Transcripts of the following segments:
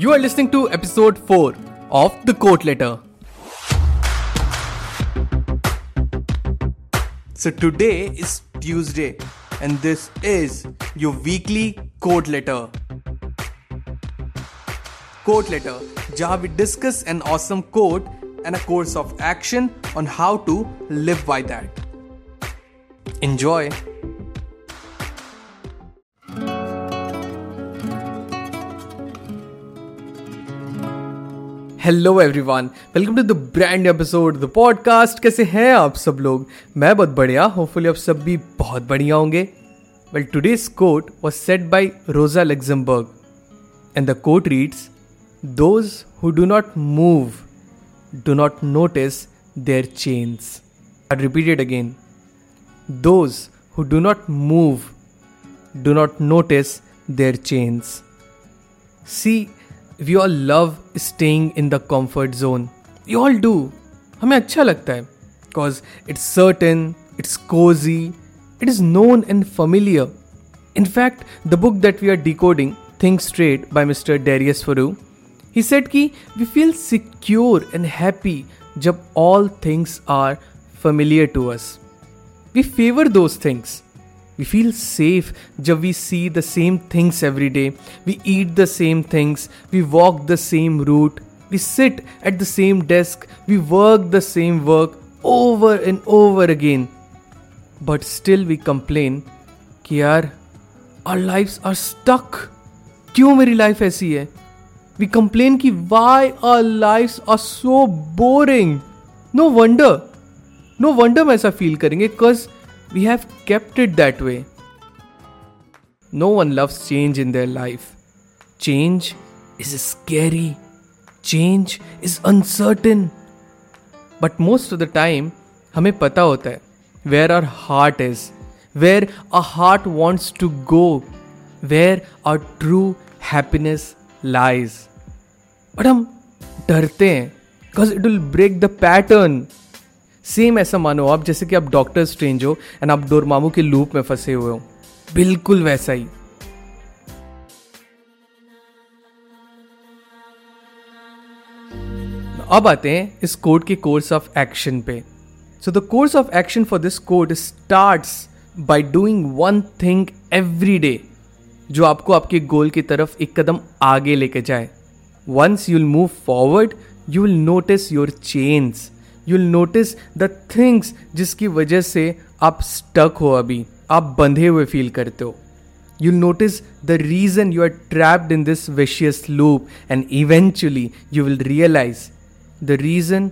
You are listening to episode 4 of The Quote Letter. So today is Tuesday and this is your weekly quote letter. Quote letter, जहां we discuss an awesome quote and a course of action on how to live by that. Enjoy. Hello everyone welcome to the brand episode the podcast कैसे हैं आप सब लोग? मैं बहुत बढ़िया hopefully आप सब भी बहुत बढ़िया होंगे। Well today's quote was set by Rosa Luxemburg and the quote reads those who do not move do not notice their chains I repeat it again those who do not move do not notice their chains see we all love staying in the comfort zone. We all do. हमें अच्छा लगता है because it's certain, it's cozy, it is known and familiar. In fact, the book that we are decoding, Think Straight by Mr. Darius Foroux, he said कि we feel secure and happy जब all things are familiar to us. We favor those things. We feel safe jab we see the same things every day. We eat the same things. We walk the same route. We sit at the same desk. We work the same work over and over again. But still we complain कि यार our lives are stuck. क्यों मेरी life ऐसी है we complain कि why our life are so boring no wonder no wonder हम ऐसा feel करेंगे because we have kept it that way. No one loves change in their life. Change is scary. Change is uncertain. But most of the time, हमें पता होता है where our heart is, where our heart wants to go, where our true happiness lies. But हम डरते हैं because it will break the pattern. Same ऐसा मानो आप, जैसे कि आप डॉक्टर स्ट्रेंज हो एंड आप डोरमामू के लूप में फंसे हुए हो। बिल्कुल वैसा ही। अब आते हैं इस कोड के कोर्स ऑफ़ एक्शन पे। So the course of action for this code start by doing one thing every day जो आपको आपके गोल की तरफ़ एक कदम आगे लेके जाए। Once you'll move forward you will notice your change you'll notice the things जिसकी वजह से आप स्टक हो अभी। आप बंधे हुए फील करते हो। You notice the reason you are trapped in this vicious loop and eventually you will realize the reason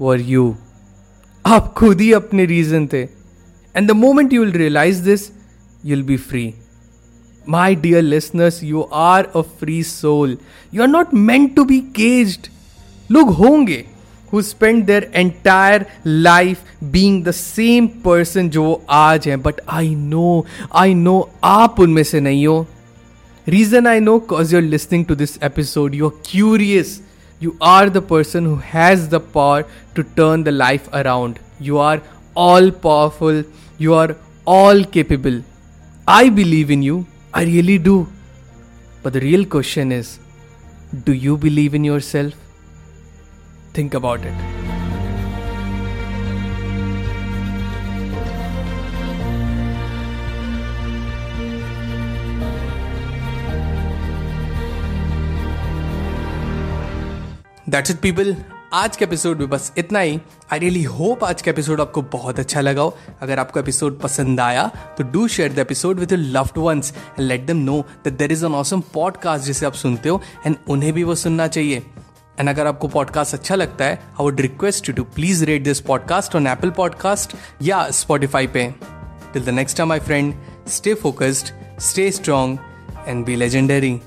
were you आप खुद ही अपने रीजन थे। And the moment you will realize this you'll be free my dear listeners you are a free soul you are not meant to be caged लोग होंगे। who spent their entire life being the same person जो वो आज हैं but I know I know आप उनमें से नहीं हो reason I know cause you're listening to this episode you are curious you are the person who has the power to turn the life around. You are all powerful. You are all capable. I believe in you. I really do. But the real question is do you believe in yourself? Think about it. That's it people आज के episode में बस इतना ही. I really hope आज का episode आपको बहुत अच्छा लगा हो. अगर आपको एपिसोड पसंद आया तो do share the episode with loved ones and let them know that there is an awesome podcast जिसे आप सुनते हो एंड उन्हें भी वो सुनना चाहिए. एंड अगर आपको पॉडकास्ट अच्छा लगता है I would request you to please rate this podcast on Apple podcast या स्पॉटिफाई पे। Till the next time my friend stay focused stay strong and be legendary